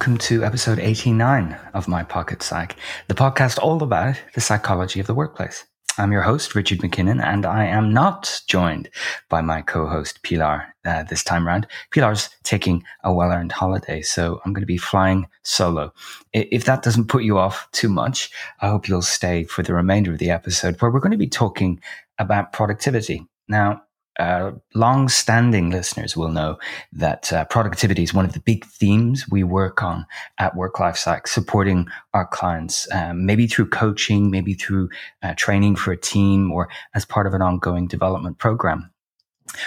welcome to episode 89 of My Pocket Psych, the podcast all about the psychology of the workplace. I'm your host, Richard MacKinnon, and I am not joined by my co-host, Pilar, uh, this time around. Pilar's taking a well-earned holiday, so I'm going to be flying solo. If that doesn't put you off too much, I hope you'll stay for the remainder of the episode where we're going to be talking about productivity. Now, uh, long-standing listeners will know that uh, productivity is one of the big themes we work on at Work Life Psych, supporting our clients, um, maybe through coaching, maybe through uh, training for a team, or as part of an ongoing development program.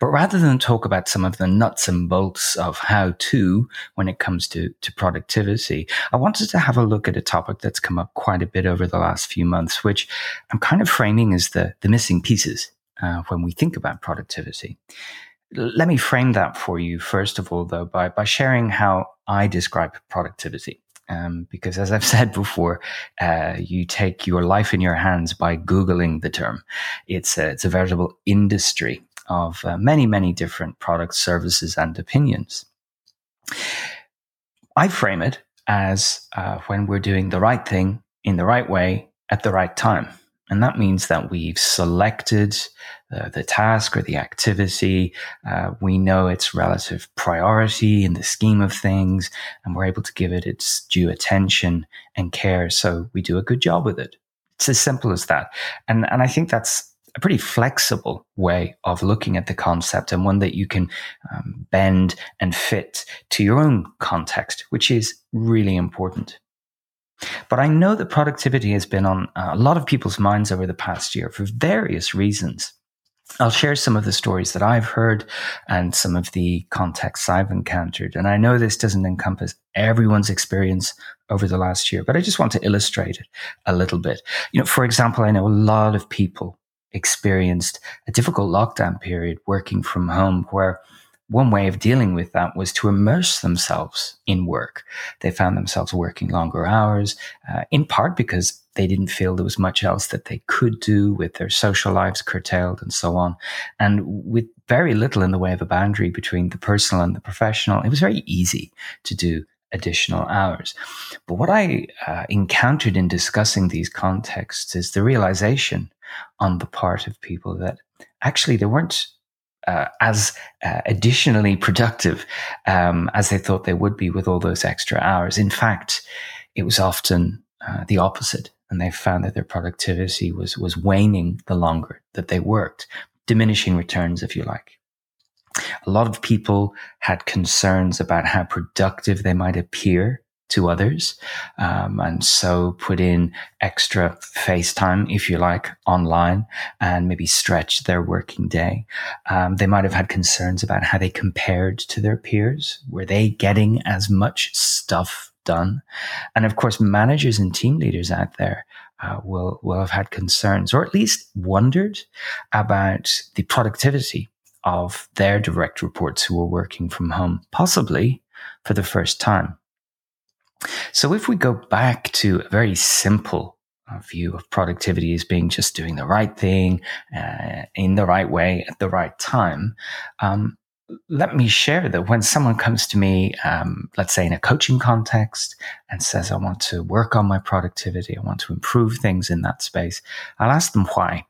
But rather than talk about some of the nuts and bolts of how to when it comes to, to productivity, I wanted to have a look at a topic that's come up quite a bit over the last few months, which I'm kind of framing as the, the missing pieces uh, when we think about productivity. Let me frame that for you, first of all, though, by, by sharing how I describe productivity. Um, because as I've said before, uh, you take your life in your hands by Googling the term. It's a, it's a veritable industry of uh, many, many different products, services, and opinions. I frame it as uh, when we're doing the right thing in the right way at the right time. And that means that we've selected uh, the task or the activity. Uh, we know its relative priority in the scheme of things, and we're able to give it its due attention and care. So we do a good job with it. It's as simple as that. And, and I think that's a pretty flexible way of looking at the concept and one that you can um, bend and fit to your own context, which is really important. But I know that productivity has been on uh, a lot of people's minds over the past year for various reasons. I'll share some of the stories that I've heard and some of the contexts I've encountered. And I know this doesn't encompass everyone's experience over the last year, but I just want to illustrate it a little bit. You know, for example, I know a lot of people experienced a difficult lockdown period working from home where one way of dealing with that was to immerse themselves in work. They found themselves working longer hours, uh, in part because they didn't feel there was much else that they could do with their social lives curtailed and so on. And with very little in the way of a boundary between the personal and the professional, it was very easy to do additional hours. But what I uh, encountered in discussing these contexts is the realization on the part of people that actually they weren't uh, as uh, additionally productive um, as they thought they would be with all those extra hours. In fact, it was often uh, the opposite, and they found that their productivity was was waning the longer that they worked, diminishing returns, if you like. A lot of people had concerns about how productive they might appear to others. Um, and so put in extra face time, if you like, online and maybe stretch their working day. Um, they might have had concerns about how they compared to their peers. Were they getting as much stuff done? And of course, managers and team leaders out there uh, will, will have had concerns or at least wondered about the productivity of their direct reports who were working from home, possibly for the first time. So if we go back to a very simple uh, view of productivity as being just doing the right thing uh, in the right way at the right time, um, let me share that when someone comes to me, um, let's say in a coaching context, and says, I want to work on my productivity, I want to improve things in that space, I'll ask them why.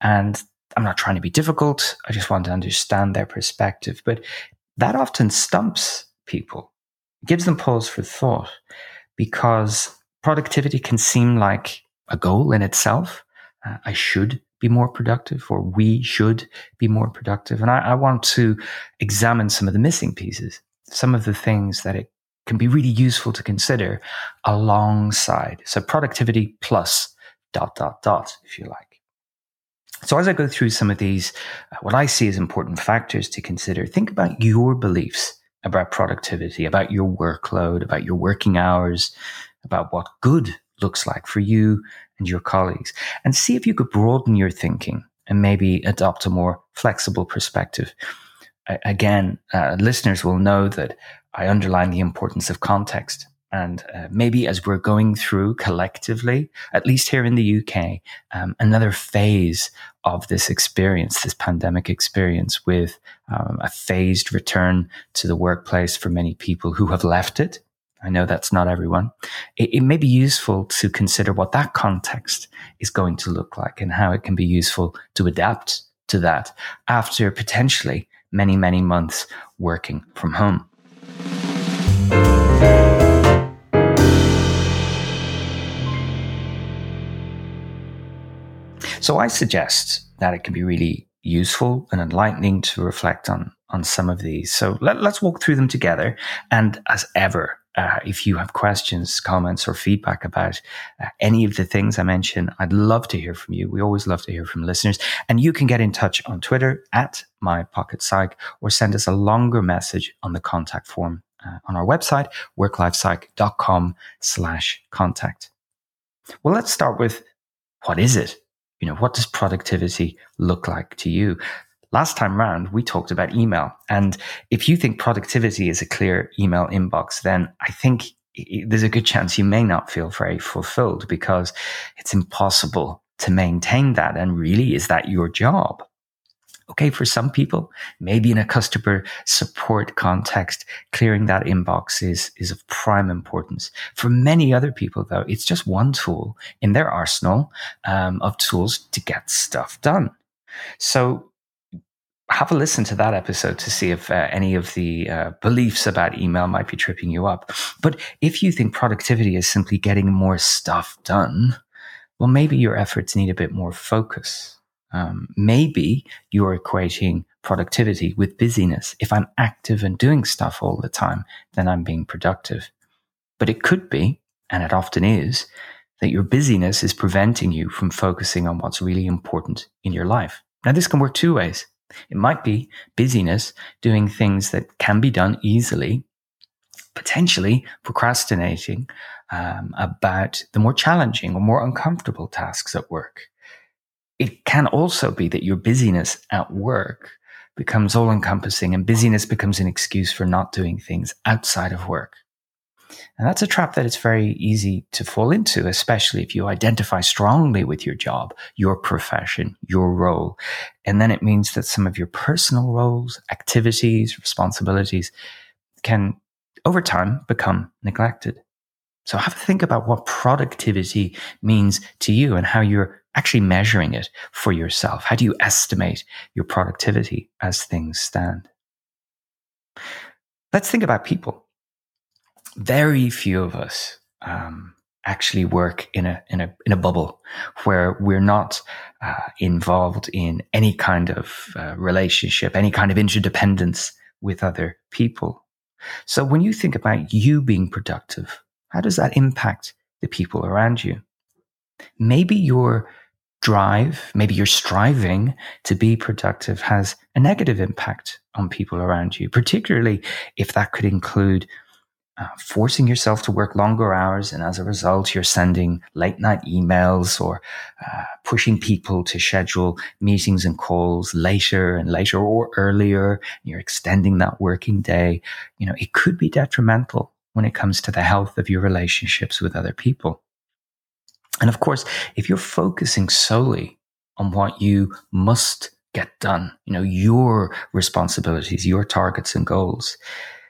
And I'm not trying to be difficult, I just want to understand their perspective. But that often stumps people gives them pause for thought because productivity can seem like a goal in itself. Uh, I should be more productive or we should be more productive. And I, I want to examine some of the missing pieces, some of the things that it can be really useful to consider alongside. So productivity plus dot, dot, dot, if you like. So as I go through some of these, uh, what I see as important factors to consider, think about your beliefs about productivity, about your workload, about your working hours, about what good looks like for you and your colleagues, and see if you could broaden your thinking and maybe adopt a more flexible perspective. Again, uh, listeners will know that I underline the importance of context. And uh, maybe as we're going through collectively, at least here in the UK, um, another phase of this experience, this pandemic experience, with um, a phased return to the workplace for many people who have left it I know that's not everyone. It, it, may be useful to consider what that context is going to look like and how it can be useful to adapt to that after potentially many, many months working from home. So I suggest that it can be really useful and enlightening to reflect on on some of these. So let, us walk through them together. And as ever, uh, if you have questions, comments, or feedback about uh, any of the things I mentioned, I'd love to hear from you. We always love to hear from listeners. And you can get in touch on Twitter at my pocket psych or send us a longer message on the contact form uh, on our website, worklifepsych.com slash contact. Well, let's start with what is it? You know, what does productivity look like to you? Last time round, we talked about email. And if you think productivity is a clear email inbox, then I think there's a good chance you may not feel very fulfilled because it's impossible to maintain that. And really, is that your job? Okay, for some people, maybe in a customer support context, clearing that inbox is, is of prime importance. For many other people, though, it's just one tool in their arsenal um, of tools to get stuff done. So have a listen to that episode to see if uh, any of the uh, beliefs about email might be tripping you up. But if you think productivity is simply getting more stuff done, well, maybe your efforts need a bit more focus. Um, maybe you're equating productivity with busyness. If I'm active and doing stuff all the time, then I'm being productive. But it could be, and it often is, that your busyness is preventing you from focusing on what's really important in your life. Now, this can work two ways. It might be busyness, doing things that can be done easily, potentially procrastinating um, about the more challenging or more uncomfortable tasks at work it can also be that your busyness at work becomes all encompassing and busyness becomes an excuse for not doing things outside of work. And that's a trap that it's very easy to fall into, especially if you identify strongly with your job, your profession, your role. And then it means that some of your personal roles, activities, responsibilities can over time become neglected. So have a think about what productivity means to you and how you're actually measuring it for yourself? How do you estimate your productivity as things stand? Let's think about people. Very few of us um, actually work in a in a in a bubble where we're not uh, involved in any kind of uh, relationship, any kind of interdependence with other people. So when you think about you being productive, how does that impact the people around you? Maybe you're drive, maybe you're striving to be productive has a negative impact on people around you, particularly if that could include uh, forcing yourself to work longer hours. And as a result, you're sending late night emails or uh, pushing people to schedule meetings and calls later and later or earlier. And You're extending that working day. You know, it could be detrimental when it comes to the health of your relationships with other people. And of course, if you're focusing solely on what you must get done, you know, your responsibilities, your targets and goals,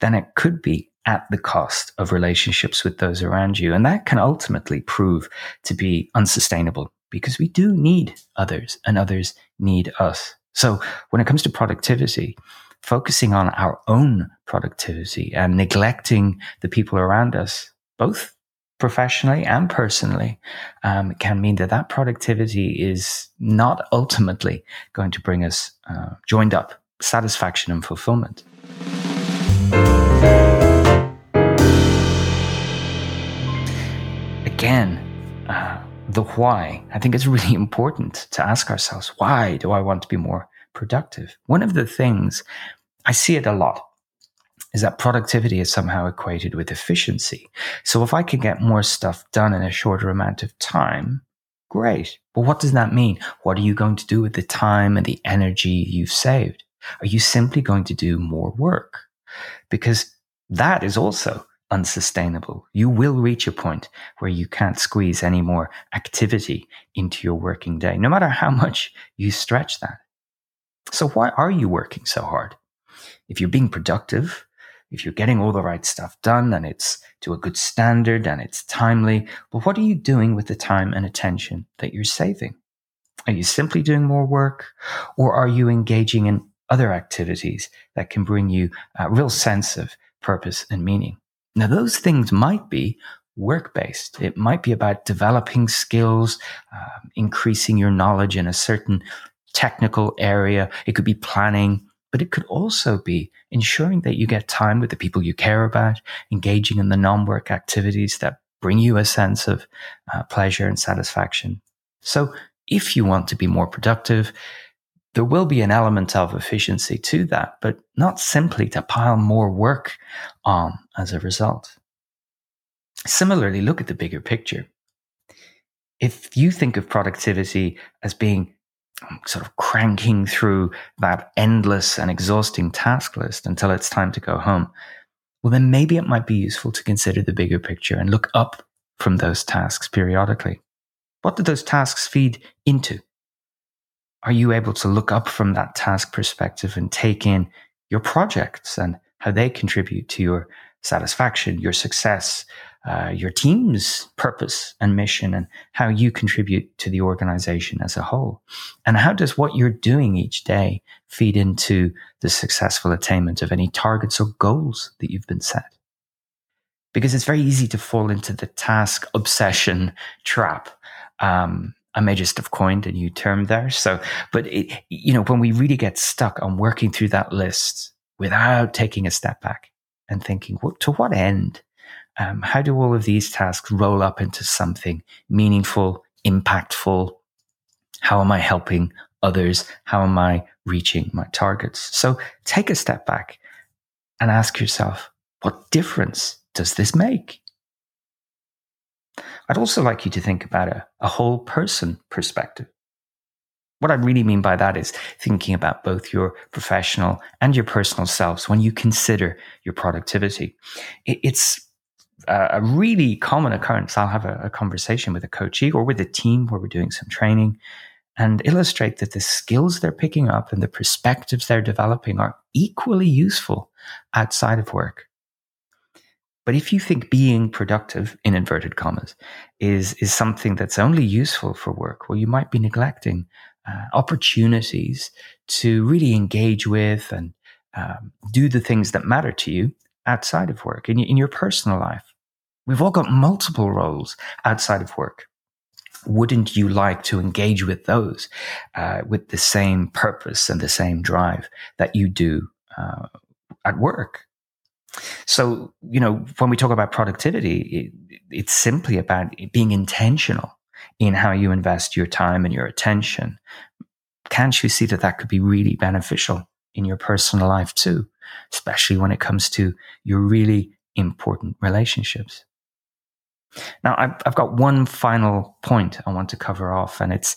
then it could be at the cost of relationships with those around you. And that can ultimately prove to be unsustainable because we do need others and others need us. So when it comes to productivity, focusing on our own productivity and neglecting the people around us, both professionally and personally um, can mean that that productivity is not ultimately going to bring us uh, joined up satisfaction and fulfillment. Again, uh, the why. I think it's really important to ask ourselves why do I want to be more productive? One of the things I see it a lot is that productivity is somehow equated with efficiency. So if I can get more stuff done in a shorter amount of time, great. But what does that mean? What are you going to do with the time and the energy you've saved? Are you simply going to do more work? Because that is also unsustainable. You will reach a point where you can't squeeze any more activity into your working day, no matter how much you stretch that. So why are you working so hard? If you're being productive, if you're getting all the right stuff done and it's to a good standard and it's timely, but what are you doing with the time and attention that you're saving? Are you simply doing more work or are you engaging in other activities that can bring you a real sense of purpose and meaning? Now, those things might be work based. It might be about developing skills, um, increasing your knowledge in a certain technical area. It could be planning, but it could also be ensuring that you get time with the people you care about, engaging in the non work activities that bring you a sense of uh, pleasure and satisfaction. So if you want to be more productive, there will be an element of efficiency to that, but not simply to pile more work on as a result. Similarly, look at the bigger picture. If you think of productivity as being sort of cranking through that endless and exhausting task list until it's time to go home, well, then maybe it might be useful to consider the bigger picture and look up from those tasks periodically. What do those tasks feed into? Are you able to look up from that task perspective and take in your projects and how they contribute to your satisfaction, your success, uh, your team's purpose and mission, and how you contribute to the organization as a whole? And how does what you're doing each day feed into the successful attainment of any targets or goals that you've been set? Because it's very easy to fall into the task obsession trap um, I may just have coined a new term there. So, but it, you know, when we really get stuck on working through that list without taking a step back and thinking, well, to what end? Um, how do all of these tasks roll up into something meaningful, impactful? How am I helping others? How am I reaching my targets? So take a step back and ask yourself, what difference does this make? I'd also like you to think about a, a whole person perspective. What I really mean by that is thinking about both your professional and your personal selves when you consider your productivity. It, a really common occurrence. I'll have a, a conversation with a coachee or with a team where we're doing some training and illustrate that the skills they're picking up and the perspectives they're developing are equally useful outside of work. But if you think being productive, in inverted commas, is, is something that's only useful for work, well, you might be neglecting uh, opportunities to really engage with and um, do the things that matter to you outside of work, in, in your personal life. We've all got multiple roles outside of work. Wouldn't you like to engage with those uh, with the same purpose and the same drive that you do uh, at work? So, you know, when we talk about productivity, it, it's simply about being intentional in how you invest your time and your attention. Can't you see that that could be really beneficial in your personal life too, especially when it comes to your really important relationships? Now, I've, I've got one final point I want to cover off, and it's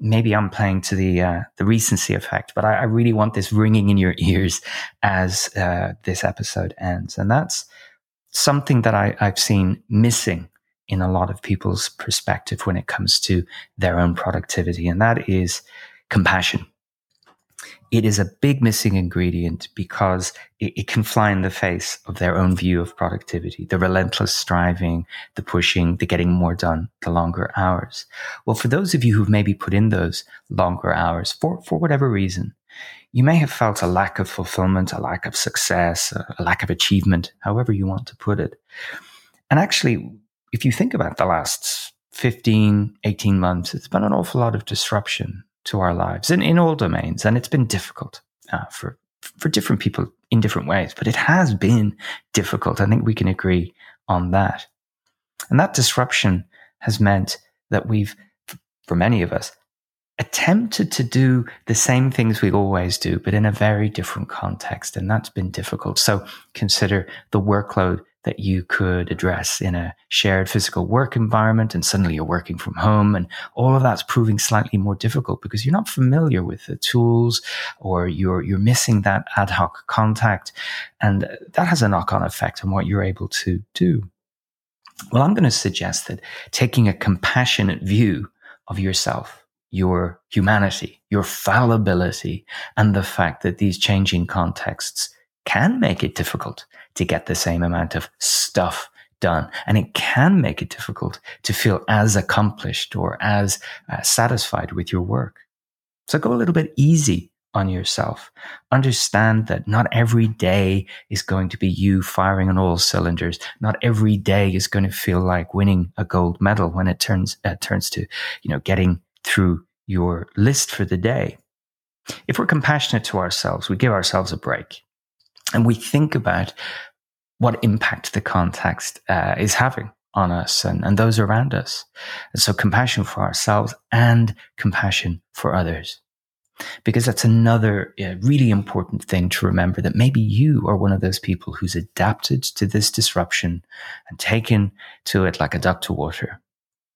maybe I'm playing to the uh, the recency effect, but I, I, really want this ringing in your ears as uh, this episode ends, and that's something that I, I've seen missing in a lot of people's perspective when it comes to their own productivity, and that is compassion it is a big missing ingredient because it, it, can fly in the face of their own view of productivity, the relentless striving, the pushing, the getting more done, the longer hours. Well, for those of you who've maybe put in those longer hours for, for whatever reason, you may have felt a lack of fulfillment, a lack of success, a lack of achievement, however you want to put it. And actually, if you think about the last 15, 18 months, it's been an awful lot of disruption to our lives in, in all domains. And it's been difficult uh, for, for different people in different ways, but it has been difficult. I think we can agree on that. And that disruption has meant that we've, for many of us, attempted to do the same things we always do, but in a very different context. And that's been difficult. So consider the workload that you could address in a shared physical work environment and suddenly you're working from home and all of that's proving slightly more difficult because you're not familiar with the tools or you're you're missing that ad hoc contact. And that has a knock-on effect on what you're able to do. Well i'm going to suggest that taking a compassionate view of yourself your humanity your fallibility and the fact that these changing contexts can make it difficult to get the same amount of stuff done. And it can make it difficult to feel as accomplished or as uh, satisfied with your work. So go a little bit easy on yourself. Understand that not every day is going to be you firing on all cylinders. Not every day is going to feel like winning a gold medal when it turns uh, turns to, you know, getting through your list for the day. If we're compassionate to ourselves, we give ourselves a break and we think about what impact the context uh, is having on us and, and those around us. And so compassion for ourselves and compassion for others. Because that's another uh, really important thing to remember that maybe you are one of those people who's adapted to this disruption and taken to it like a duck to water.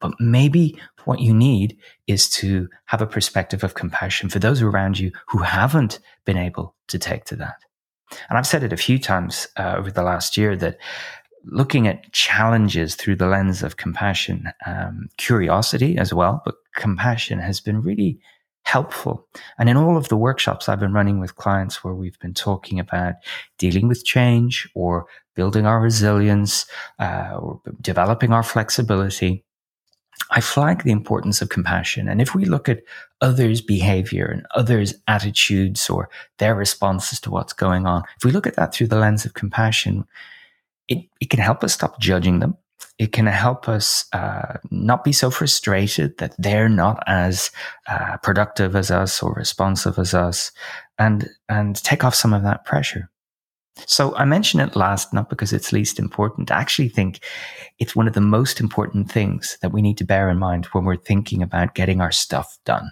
But maybe what you need is to have a perspective of compassion for those around you who haven't been able to take to that. And I've said it a few times uh, over the last year that looking at challenges through the lens of compassion, um, curiosity as well, but compassion has been really helpful. And in all of the workshops I've been running with clients where we've been talking about dealing with change or building our resilience uh, or developing our flexibility, I flag the importance of compassion. And if we look at others' behavior and others' attitudes or their responses to what's going on, if we look at that through the lens of compassion, it, it can help us stop judging them. It can help us uh, not be so frustrated that they're not as uh, productive as us or responsive as us, and and take off some of that pressure. So I mention it last, not because it's least important. I actually think it's one of the most important things that we need to bear in mind when we're thinking about getting our stuff done.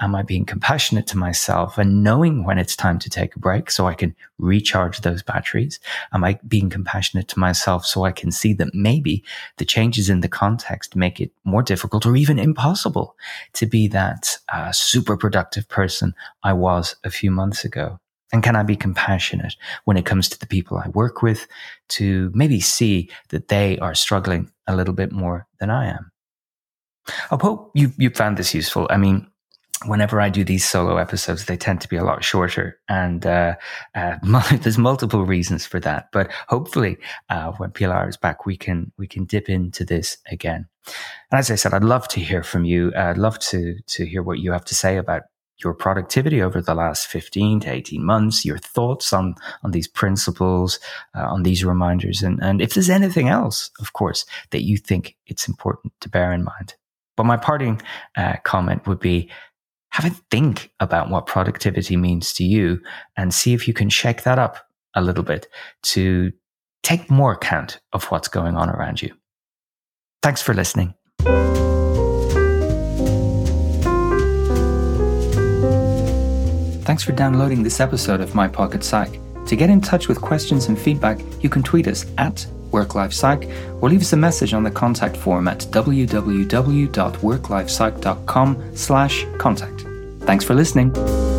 Am I being compassionate to myself and knowing when it's time to take a break so I can recharge those batteries? Am I being compassionate to myself so I can see that maybe the changes in the context make it more difficult or even impossible to be that uh, super productive person I was a few months ago? And can I be compassionate when it comes to the people I work with to maybe see that they are struggling a little bit more than I am? I hope you, you found this useful. I mean, whenever I do these solo episodes, they tend to be a lot shorter, and uh, uh, there's multiple reasons for that. But hopefully, uh, when Pilar is back, we can we can dip into this again. And as I said, I'd love to hear from you. I'd love to to hear what you have to say about your productivity over the last 15 to 18 months, your thoughts on, on these principles, uh, on these reminders, and, and if there's anything else, of course, that you think it's important to bear in mind. But my parting uh, comment would be have a think about what productivity means to you and see if you can shake that up a little bit to take more account of what's going on around you. Thanks for listening. Thanks for downloading this episode of My Pocket Psych. To get in touch with questions and feedback, you can tweet us at WorkLifePsych or leave us a message on the contact form at www.worklifepsych.com slash contact. Thanks for listening.